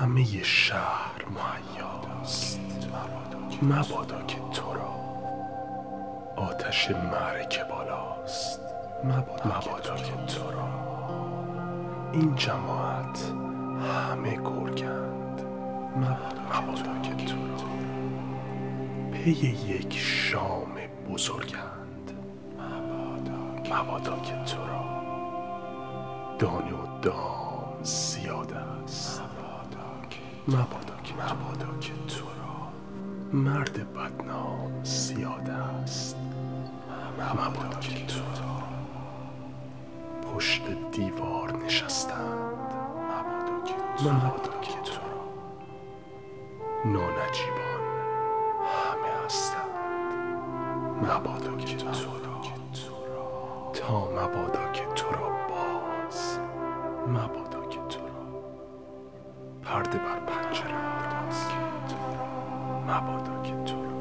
همه شهر مهیاست. مبادا که تو را آتش معرکه بالاست. مبادا که تو را. این جماعت همه گرگند. مبادا که تو را. پی یک شام بزرگند. مبادا که تو را. دانه و دام زیاد است مبادا که مبادا که تو را مرد بدنام زیاد است. مبادا که تو را پشت دیوار نشستند. مبادا که تو را نانجیبان همه هستند. مبادا که تو را تا مبادا که تو را باز مبادا که تو پرده بر پنجره مبادا که تو را